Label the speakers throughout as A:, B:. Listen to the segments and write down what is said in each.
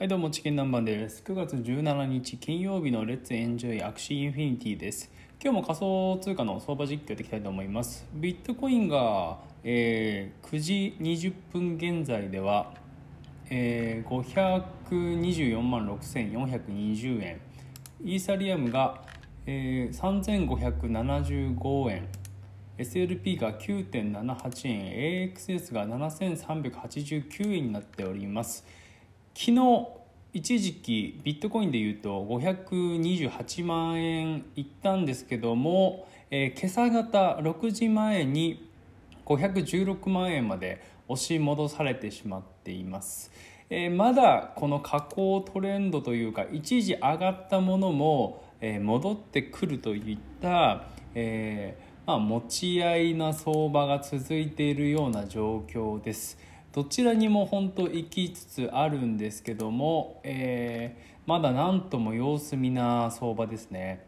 A: はいどうもチキン南蛮です。9月17日金曜日の Let's enjoy Axie Infinity です。今日も仮想通貨の相場実況やっていきたいと思います。ビットコインが、えー、9時20分現在では、えー、524万6420円。イーサリアムが、えー、3575円。SLP が9.78円。AXS が7389円になっております。昨日一時期ビットコインでいうと528万円いったんですけども、えー、今朝方6時前に516万円まで押し戻されてしまっています、えー、まだこの下降トレンドというか一時上がったものも、戻ってくるといった、えまあ、持ち合いな相場が続いているような状況です。どちらにも本当行きつつあるんですけども、えー、まだ何とも様子見な相場ですね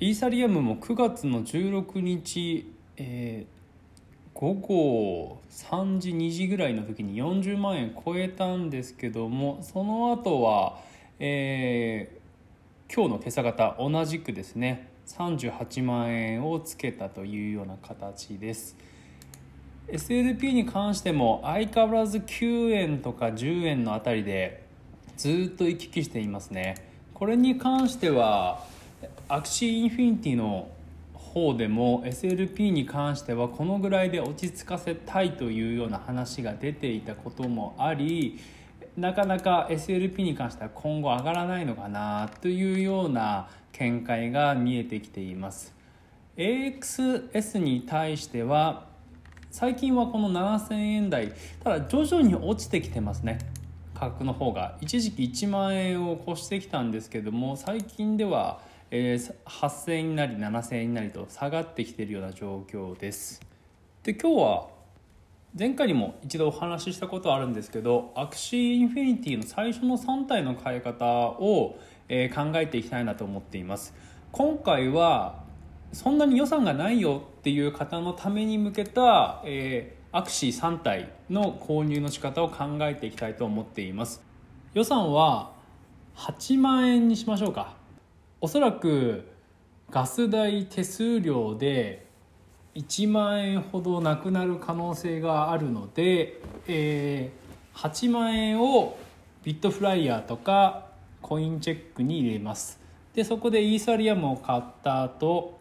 A: イーサリアムも9月の16日、えー、午後3時2時ぐらいの時に40万円超えたんですけどもその後は、えー、今日の今朝方同じくですね38万円をつけたというような形です。SLP に関しても相変わらず9円とか10円のあたりでずっと行き来していますね。これに関しては Axie Infinity の方でも SLP に関してはこのぐらいで落ち着かせたいというような話が出ていたこともありなかなか SLP に関しては今後上がらないのかなというような見解が見えてきています。AXS に対しては最近はこの7000円台ただ徐々に落ちてきてますね。価格の方が。一時期1万円を越してきたんですけども最近では、えー、8000円なり7000円なりと下がってきているような状況です。で今日は前回にも一度お話ししたことあるんですけど Axie Infinity の最初の3体の買い方を、考えていきたいなと思っています。今回はそんなに予算がないよっていう方のために向けた、えー、アクシー3体の購入の仕方を考えていきたいと思っています。予算は8万円にしましょうか。おそらくガス代手数料で1万円ほどなくなる可能性があるので、えー、8万円を bitFlyer とか Coincheck に入れます。でそこでイーサリアムを買った後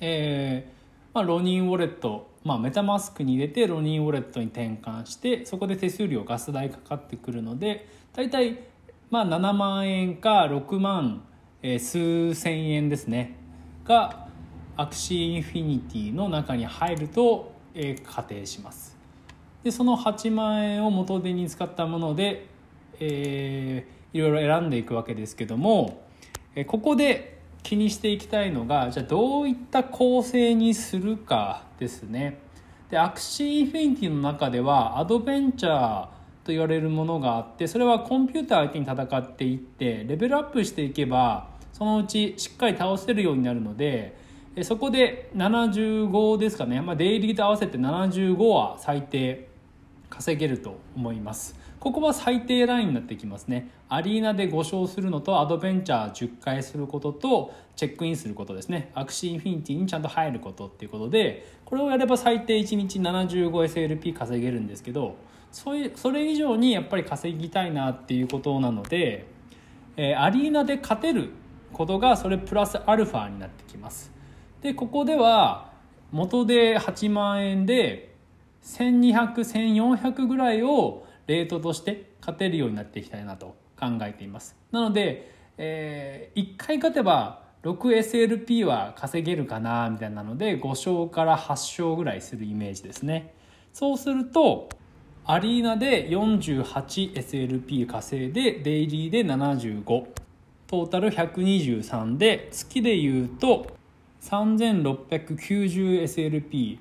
A: えーまあ、 Ronin Wallet、まあ、 MetaMask に入れて Ronin Wallet に転換してそこで手数料ガス代かかってくるので大体まあ7万円か6万、えー、数千円ですね。が Axie Infinity の中に入ると、えー、仮定します。でその8万円を元手に使ったもので、えー、いろいろ選んでいくわけですけども、えー、ここで気にしていきたいのがじゃあどういった構成にするかですね。で Axie Infinity の中ではアドベンチャーと言われるものがあってそれはコンピューター相手に戦っていってレベルアップしていけばそのうちしっかり倒せるようになるのでそこで75ですかね、まあ、デイリーと合わせて75は最低稼げると思います。ここは最低ラインになってきますね。アリーナで5勝するのとアドベンチャー10回することとチェックインすることですね。 Axie Infinity にちゃんと入ることっていうことでこれをやれば最低1日 75SLP 稼げるんですけどそういうそれ以上にやっぱり稼ぎたいなっていうことなので、えー、アリーナで勝てることがそれプラスアルファになってきます。でここでは元で8万円で12001400ぐらいをレートとして勝てるようになっていきたいなと考えています。なので、えー、1回勝てば 6SLP は稼げるかなみたいなので5勝から8勝ぐらいするイメージですね。そうするとアリーナで 48SLP 稼いでデイリーで75トータル123で月で言うと 3690SLP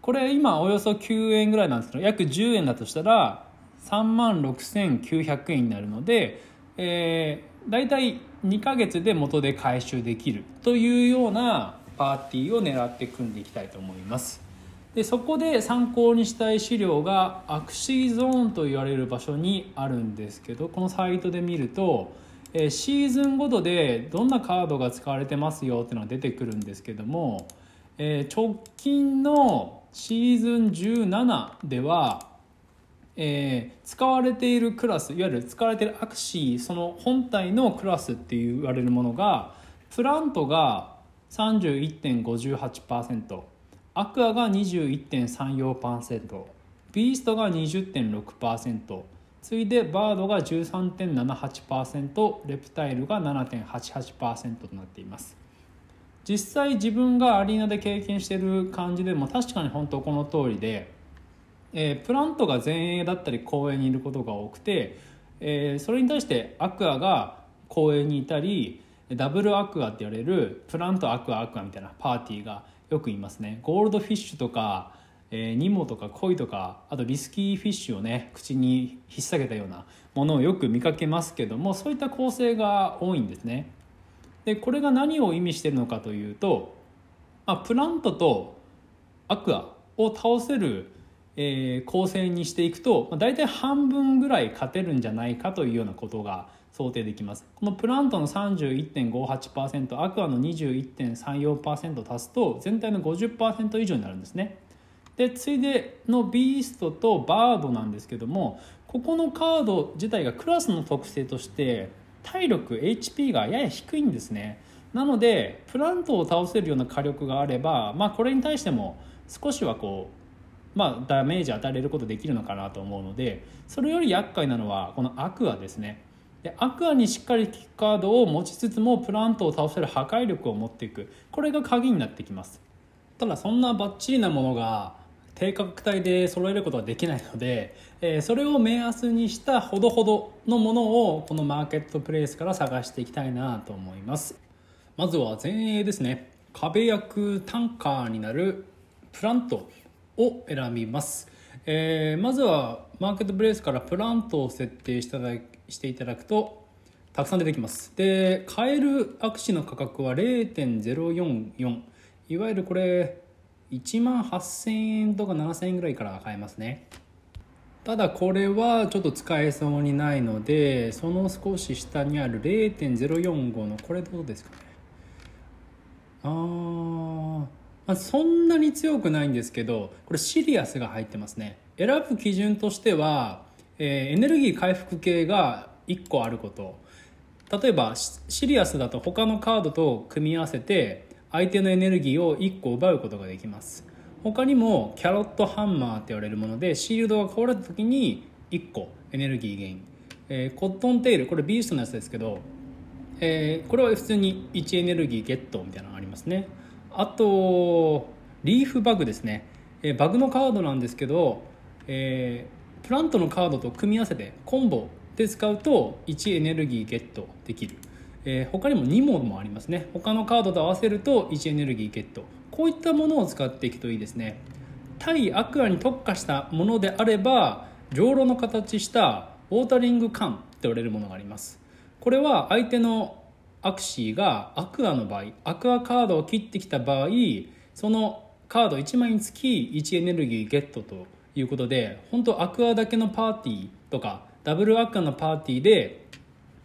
A: これ今およそ9円ぐらいなんですけど約10円だとしたら3万6900円になるので、えー、大体2ヶ月で元で回収できるというようなパーティーを狙って組んでいきたいと思います。でそこで参考にしたい資料がアクシーゾーンと言われる場所にあるんですけどこのサイトで見るとえシーズンごとでどんなカードが使われてますよっていうのが出てくるんですけども、え直近のシーズン17では、えー、使われているクラスいわゆる使われているアクシーその本体のクラスって言われるものがプラントが31.58%アクアが21.34%ビーストが20.6%次いでバードが13.78%レプタイルが7.88%となっています。実際自分がアリーナで経験してる感じでも確かに本当この通りで、えー、プラントが前衛だったり後衛にいることが多くて、えー、それに対してアクアが後衛にいたりダブルアクアって言われるプラントアクアアクアみたいなパーティーがよくいますねゴールドフィッシュとかえー、ニモとかコイとかあとリスキーフィッシュをね口に引っ提げたようなものをよく見かけますけどもそういった構成が多いんですね。でこれが何を意味してるのかというと、まあ、プラントとアクアを倒せる、えー、構成にしていくと、まあ、大体半分ぐらい勝てるんじゃないかというようなことが想定できます。このプラントの31.58%アクアの21.34%足すと全体の50%以上になるんですね。で次いでのビーストとバードなんですけどもここのカード自体がクラスの特性として体力 HP がやや低いんですね。なのでプラントを倒せるような火力があれば、まあ、これに対しても少しはこう、まあ、ダメージ与えれることできるのかなと思うのでそれより厄介なのはこのアクアですね。でアクアにしっかりキッカードを持ちつつもプラントを倒せる破壊力を持っていく。これが鍵になってきます。ただそんなバッチリなものが低価格帯で揃えることはできないので、えそれを目安にしたほどほどのものをこのマーケットプレイスから探していきたいなと思います。まずは前衛ですね。壁役タンカーになるプラント。を選びます、えー、まずはマーケットプレイスからプラントを設定しただしていただくとたくさん出てきます。で買えるアクシの価格は0.044いわゆるこれ1万8000円とか7000円ぐらいから買えますね。ただこれはちょっと使えそうにないのでその少し下にある0.045のこれどうですかね。あー、まあそんなに強くないんですけどこれシリアスが入ってますね。選ぶ基準としては、えー、エネルギー回復系が1個あること。例えばシリアスだと他のカードと組み合わせて相手のエネルギーを1個奪うことができます。他にもキャロットハンマーって言われるものでシールドが壊れた時に1個エネルギーゲイン、えー、コットンテール。これビーストのやつですけど、えー、これは普通に1エネルギーゲットみたいなのがありますね。あとリーフバグですね、え、バグのカードなんですけど、えー、プラントのカードと組み合わせてコンボで使うと1エネルギーゲットできる。えー、他にも2問もありますね。他のカードと合わせると1エネルギーゲット。こういったものを使っていくといいですね。対アクアに特化したものであればじょうろの形したウォータリング缶って言われるものがあります。これは相手のアクシーがアクアの場合アクアカードを切ってきた場合そのカード1枚につき1エネルギーゲットということで本当アクアだけのパーティーとかダブルアクアのパーティーで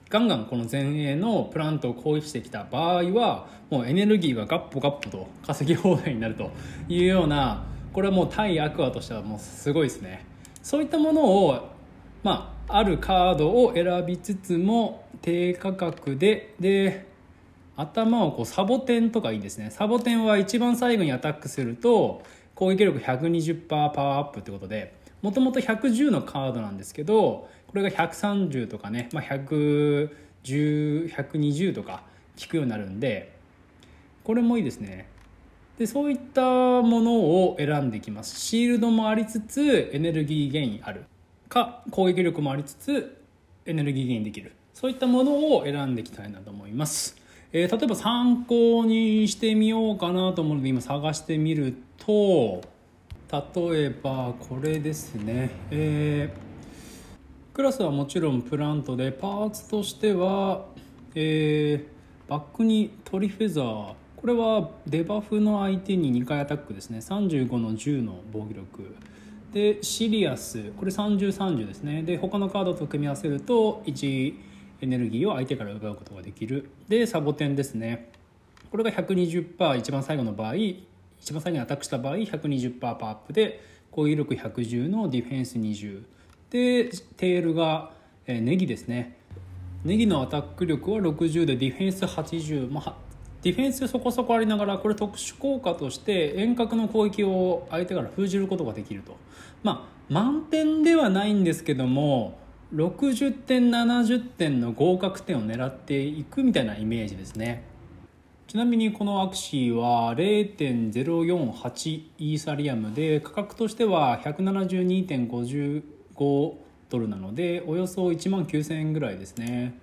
A: ガンガンこの前衛のプラントを攻撃してきた場合はもうエネルギーがガッポガッポと稼ぎ放題になるというようなこれはもう対アクアとしてはもうすごいですね。そういったものをまああるカードを選びつつも低価格でで頭をこうサボテンとかいいですね。サボテンは一番最後にアタックすると攻撃力120%パワーアップってことでもともと110のカードなんですけどこれが130とかね、まあ、110120とか効くようになるんでこれもいいですね。でそういったものを選んでいきます。シールドもありつつエネルギーゲインある。か攻撃力もありつつエネルギーゲインできる。そういったものを選んでいきたいなと思います、えー、例えば参考にしてみようかなと思うので今探してみると例えばこれですね。えークラスはもちろんプラントでパーツとしては、えー、バックにトリフェザー。これはデバフの相手に2回アタックですね。35の10の防御力。でシリアス。これ3030ですね。で他のカードと組み合わせると1エネルギーを相手から奪うことができる。でサボテンですね。これが120%一番最後の場合一番最後にアタックした場合120%パーアップで攻撃力110のディフェンス20でテールがネギですね。ネギのアタック力は60でディフェンス80、まあ、ディフェンスそこそこありながらこれ特殊効果として遠隔の攻撃を相手から封じることができると。まあ満点ではないんですけども60点70点の合格点を狙っていくみたいなイメージですね。ちなみにこのアクシーは0.048イーサリアムで価格としては172.55ドルなのでおよそ1万9000円ぐらいですね。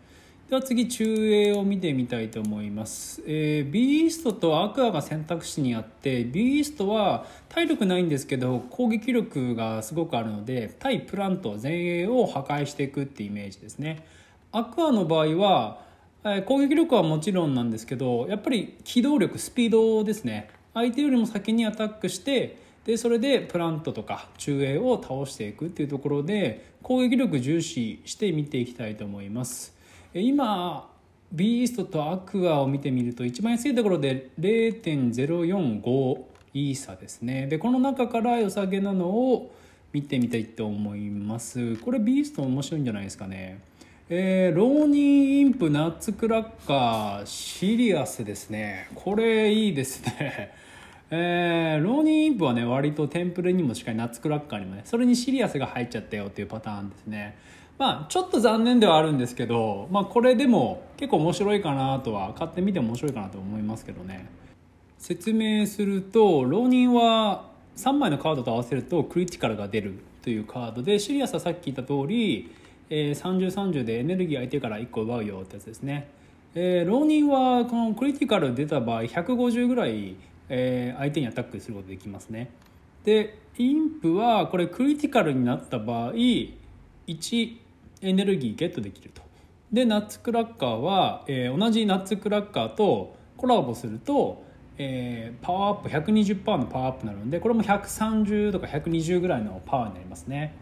A: では次中英を見てみたいと思います、えー、ビーストとアクアが選択肢にあってビーストは体力ないんですけど攻撃力がすごくあるので対プラント前衛を破壊していくってイメージですね。アクアの場合はえ攻撃力はもちろんなんですけどやっぱり機動力スピードですね。相手よりも先にアタックしてでそれでプラントとか中衛を倒していくっていうところで攻撃力重視して見ていきたいと思います。今ビーストとアクアを見てみると一番安いところで0.045イーサですね。でこの中から良さげなのを見てみたいと思います。これビースト面白いんじゃないですかね。えー、 Ronin Imp Nut Cracker Serious ですね。これいいですね。えー、 Ronin Imp はね割とテンプレにもしっかり Nut Cracker にもねそれに Serious が入っちゃったよっていうパターンですね。まあちょっと残念ではあるんですけど、まあ、これでも結構面白いかなとは買ってみても面白いかなと思いますけどね。説明すると浪人は3枚のカードと合わせるとクリティカルが出るというカードでシリアスはさっき言った通り、えー、3030でエネルギー相手から1個奪うよってやつですね、えー、浪人はこのクリティカル出た場合150ぐらい、えー、相手にアタックすることできますね。でインプはこれクリティカルになった場合1エネルギーゲットできると。でナッツクラッカーは、えー、同じナッツクラッカーとコラボすると、えー、パワーアップ120%のパワーアップになるのでこれも130とか120ぐらいのパワーになりますね。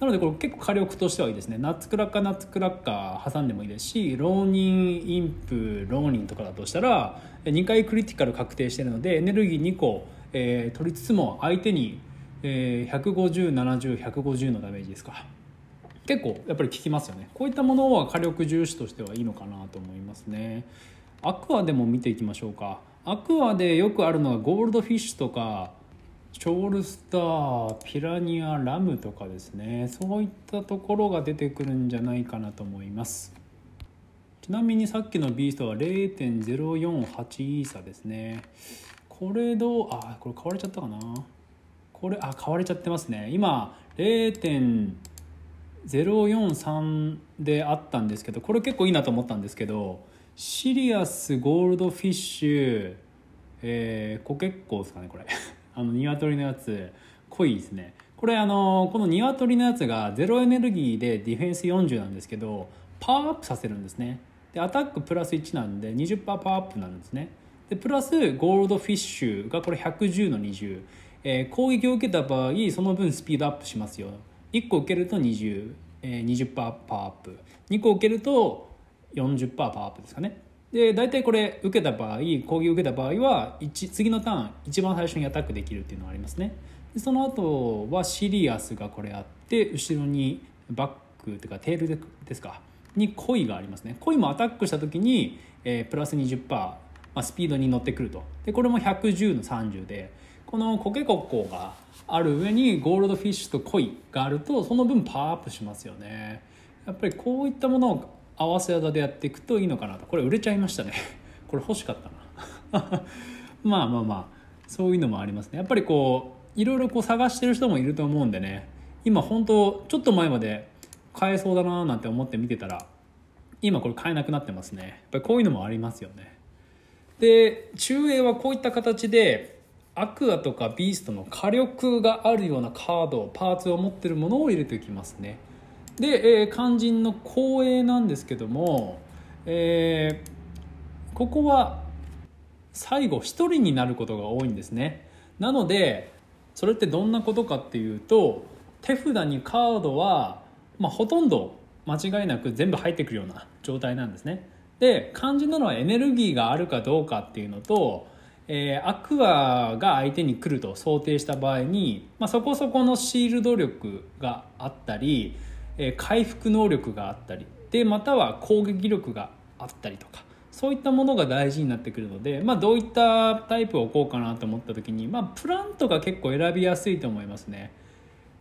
A: なのでこれ結構火力としてはいいですね。ナッツクラッカーナッツクラッカー挟んでもいいですし浪人インプ浪人とかだとしたら2回クリティカル確定してるのでエネルギー2個、えー、取りつつも相手に、えー、15070150のダメージですか。結構やっぱり効きますよね。こういったものは火力重視としてはいいのかなと思いますね。アクアでも見ていきましょうか。アクアでよくあるのはゴールドフィッシュとかチョールスターピラニアラムとかですね。そういったところが出てくるんじゃないかなと思います。ちなみにさっきのビーストは0.048イーサですね。これどうあこれ買われちゃったかな。これあ買われちゃってますね。今0.0 043であったんですけどこれ結構いいなと思ったんですけどシリアスゴールドフィッシュえー、コケッコですかねこれ。あの鶏のやつ。濃いですね。これあのこの鶏のやつがゼロエネルギーでディフェンス40なんですけどパワーアップさせるんですね。でアタックプラス1なんで20%パワーアップになるんですね。でプラスゴールドフィッシュがこれ110の20、えー、攻撃を受けた場合その分スピードアップしますよ。1個受けると20、えー、20%パワーアップ。2個受けると40%パワーアップですかね。で大体これ受けた場合攻撃受けた場合は次のターン一番最初にアタックできるっていうのがありますね。でその後はシリアスがこれあって後ろにバックっていうかテールですか。に恋がありますね。恋もアタックした時に、えー、プラス20%、まあ、スピードに乗ってくると。でこれも110の30でこのコケコッコがある上にゴールドフィッシュと恋があるとその分パワーアップしますよね。やっぱりこういったものを合わせ技でやっていくといいのかなと。これ売れちゃいましたね。これ欲しかったな。まあまあまあそういうのもありますね。やっぱりこういろいろこう探してる人もいると思うんでね。今本当ちょっと前まで買えそうだななんて思って見てたら今これ買えなくなってますね。やっぱりこういうのもありますよね。で中英はこういった形でアクアとかビーストの火力があるようなカードパーツを持ってるものを入れていきますね。で、えー、肝心の光栄なんですけども、えー、ここは最後1人になることが多いんですね。なのでそれってどんなことかっていうと手札にカードは、まあ、ほとんど間違いなく全部入ってくるような状態なんですね。で肝心なのはエネルギーがあるかどうかっていうのと、えー、アクアが相手に来ると想定した場合に、まあ、そこそこのシールド力があったり、えー、回復能力があったりでまたは攻撃力があったりとかそういったものが大事になってくるので、まあ、どういったタイプを置こうかなと思った時に、まあ、プラントが結構選びやすいと思いますね、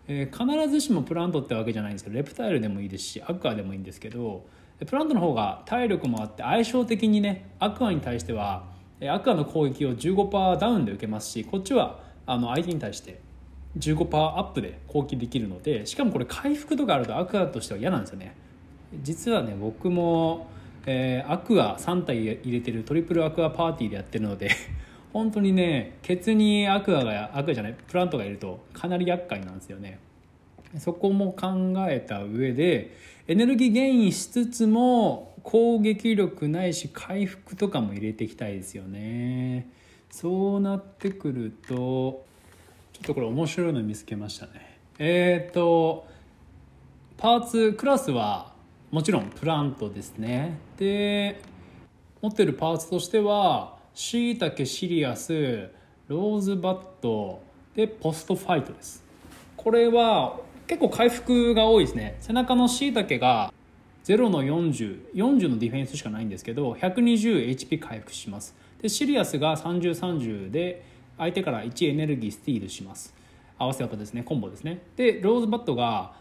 A: えー、必ずしもプラントってわけじゃないんですけどレプタイルでもいいですしアクアでもいいんですけどプラントの方が体力もあって相性的にねアクアに対してはアクアの攻撃を15%ダウンで受けますしこっちはあの相手に対して15%アップで攻撃できるのでしかもこれ回復とかあるとアクアとしては嫌なんですよね。実はね僕もえー、アクア3体入れてるトリプルアクアパーティーでやってるので 本当にねケツにアクアがアクアじゃないプラントがいるとかなり厄介なんですよね。そこも考えた上でエネルギーゲインしつつも攻撃力ないし回復とかも入れていきたいですよね。そうなってくるとちょっとこれ面白いの見つけましたね。えっ、ー、とパーツクラスはもちろんプラントですね。で持ってるパーツとしてはしいたけシリアスローズバットでポストファイトです。これは結構回復が多いですね。背中のしいたけが0の4040 40のディフェンスしかないんですけど 120HP 回復します。でシリアスが3030で相手から1エネルギースティールします。合わせ技ですねコンボですね。でローズバットが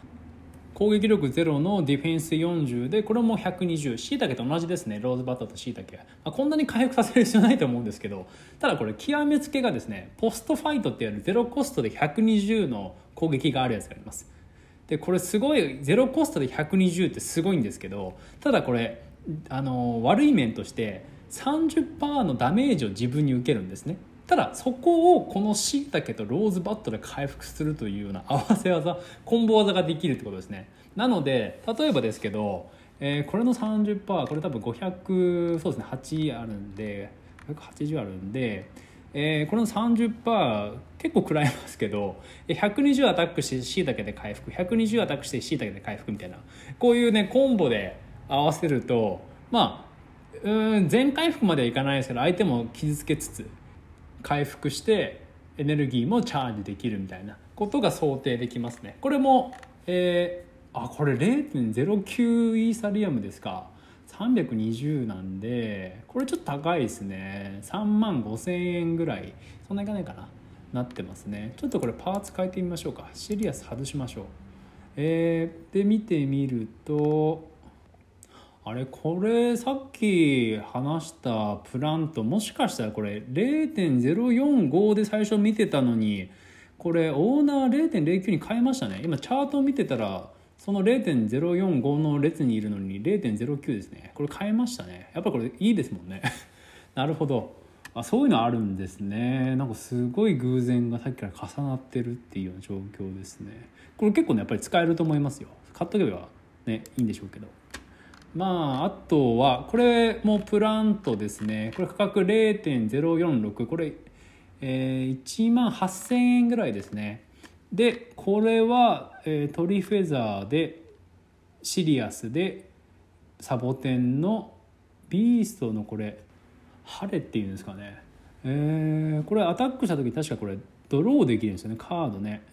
A: 攻撃力0のディフェンス40でこれも120しいたけと同じですねローズバッターとしいたけ、こんなに回復させる必要ないと思うんですけどただこれ極めつけがですねポストファイトってやるゼロコストで120の攻撃があるやつがあります。でこれすごいゼロコストで120ってすごいんですけどただこれあの悪い面として30%のダメージを自分に受けるんですね。ただそこをこのしいたけとローズバットで回復するというような合わせ技コンボ技ができるってことですね。なので例えばですけど、えー、これの30%これ多分500そうですね8あるんで580あるんでえー、これの30%結構食らいますけど120アタックしてしいたけで回復120アタックしてしいたけで回復みたいなこういうねコンボで合わせるとまあうん全回復まではいかないですけど相手も傷つけつつ回復してエネルギーもチャージできるみたいなことが想定できますね。これも、えー、あこれ0.09イーサリアムですか。320なんでこれちょっと高いですね。3万5000円ぐらい。そんないかないかな。なってますね。ちょっとこれパーツ変えてみましょうか。シリアス外しましょう。えー、で見てみるとあれこれさっき話したプラントもしかしたらこれ0.045で最初見てたのにこれオーナー0.09に変えましたね。今チャートを見てたらその0.045の列にいるのに0.09ですね。これ変えましたね。やっぱりこれいいですもんね。なるほど。あそういうのあるんですね。なんかすごい偶然がさっきから重なってるっていうような状況ですね。これ結構ねやっぱり使えると思いますよ。買っとけばねいいんでしょうけど。まああとはこれもプラントですね。これ価格0.046これ、えー、1万8000円ぐらいですね。でこれは、えー、トリフェザーでシリアスでサボテンのビーストのこれハレっていうんですかね。えー、これアタックした時確かこれドローできるんですよねカードね。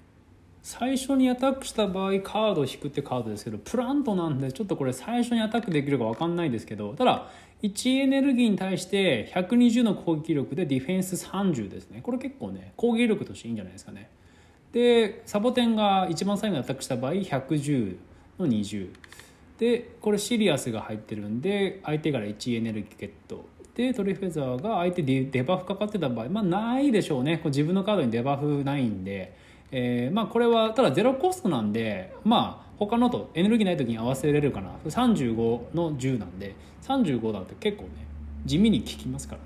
A: 最初にアタックした場合カードを引くってカードですけどプラントなんでちょっとこれ最初にアタックできるか分かんないですけどただ1エネルギーに対して120の攻撃力でディフェンス30ですね。これ結構ね攻撃力としていいんじゃないですかね。でサボテンが一番最後にアタックした場合110の20でこれシリアスが入ってるんで相手から1エネルギーゲット。でトリフェザーが相手でデバフかかってた場合まあないでしょうね。自分のカードにデバフないんで。えー、まあこれはただゼロコストなんでまあ他のとエネルギーない時に合わせれるかな。35の10なんで。35だって結構ね地味に効きますから。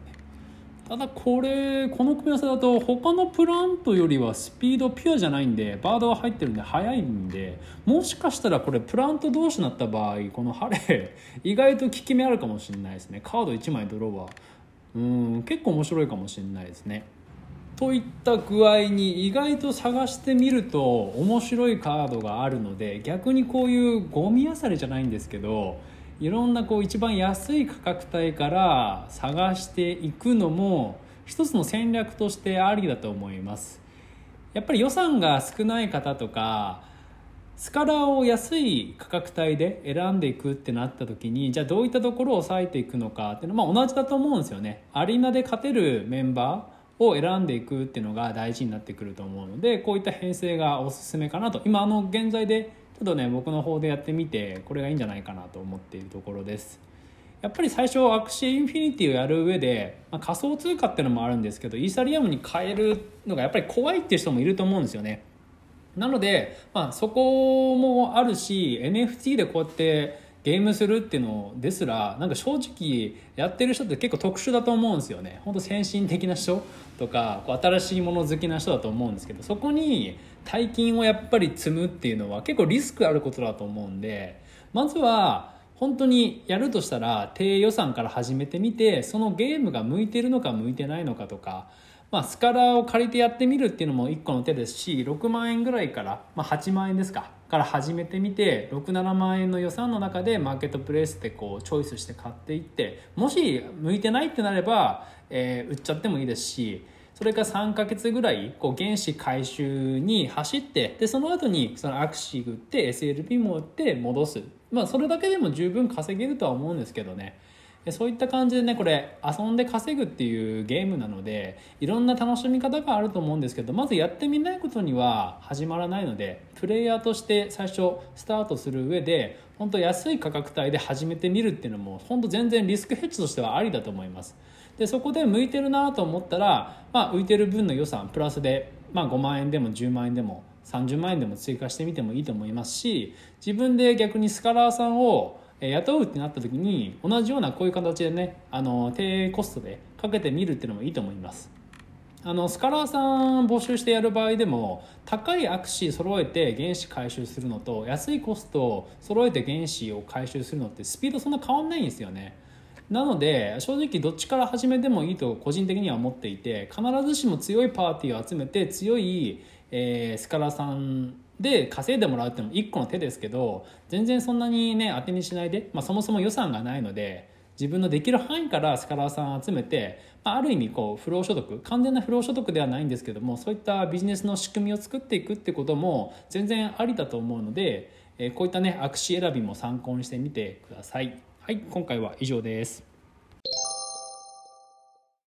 A: ただこれこの組み合わせだと他のプラントよりはスピードピュアじゃないんでバードが入ってるんで速いんでもしかしたらこれプラント同士になった場合このハレー意外と効き目あるかもしれないですね。カード1枚ドローは。うん結構面白いかもしれないですね。といった具合に意外と探してみると面白いカードがあるので逆にこういうゴミ漁りじゃないんですけどいろんなこう一番安い価格帯から探していくのも一つの戦略としてありだと思います。やっぱり予算が少ない方とかスカラーを安い価格帯で選んでいくってなった時にじゃあどういったところを抑えていくのかっていうのは、まあ、同じだと思うんですよね。アリーナで勝てるメンバーを選んでいくっていうのが大事になってくると思うのでこういった編成がおすすめかなと。今あの現在でっとね僕の方でやってみてこれがいいんじゃないかなと思っているところです。やっぱり最初 Axie Infinity をやる上で、まあ、仮想通貨っていうのもあるんですけどイーサリアムに変えるのがやっぱり怖いっていう人もいると思うんですよね。なので、まあ、そこもあるし NFT でこうやってゲームするっていうのですらなんか正直やってる人って結構特殊だと思うんですよね。本当先進的な人とかこう新しいもの好きな人だと思うんですけどそこに大金をやっぱり積むっていうのは結構リスクあることだと思うんでまずは本当にやるとしたら低予算から始めてみてそのゲームが向いてるのか向いてないのかとかまあ、スカラーを借りてやってみるっていうのも1個の手ですし6万円ぐらいから、まあ、8万円ですかから始めてみて67万円の予算の中でマーケットプレイスでこうチョイスして買っていってもし向いてないってなれば、えー、売っちゃってもいいですしそれから3ヶ月ぐらいこう原資回収に走ってでその後にそのアクシー売って SLP も売って戻す、まあ、それだけでも十分稼げるとは思うんですけどね。そういった感じでねこれ遊んで稼ぐっていうゲームなのでいろんな楽しみ方があると思うんですけどまずやってみないことには始まらないのでプレイヤーとして最初スタートする上で本当安い価格帯で始めてみるっていうのも本当全然リスクヘッジとしてはありだと思います。でそこで向いてるなと思ったら、まあ、浮いてる分の予算プラスで、まあ、5万円でも10万円でも30万円でも追加してみてもいいと思いますし自分で逆にスカラーさんを雇うってなった時に同じようなこういう形でねあの低コストでかけてみるっていうのもいいと思います。あのスカラーさん募集してやる場合でも高いアクシー揃えて原資回収するのと安いコストを揃えて原資を回収するのってスピードそんな変わんないんですよね。なので正直どっちから始めてもいいと個人的には思っていて必ずしも強いパーティーを集めて強い、えー、スカラーさんで稼いでもらうっていうのも1個の手ですけど全然そんなにね当てにしないで、まあ、そもそも予算がないので自分のできる範囲からスカラーさん集めて、まあ、ある意味こう不労所得完全な不労所得ではないんですけどもそういったビジネスの仕組みを作っていくってことも全然ありだと思うので、えこういったね握手選びも参考にしてみてください。はい、今回は以上です。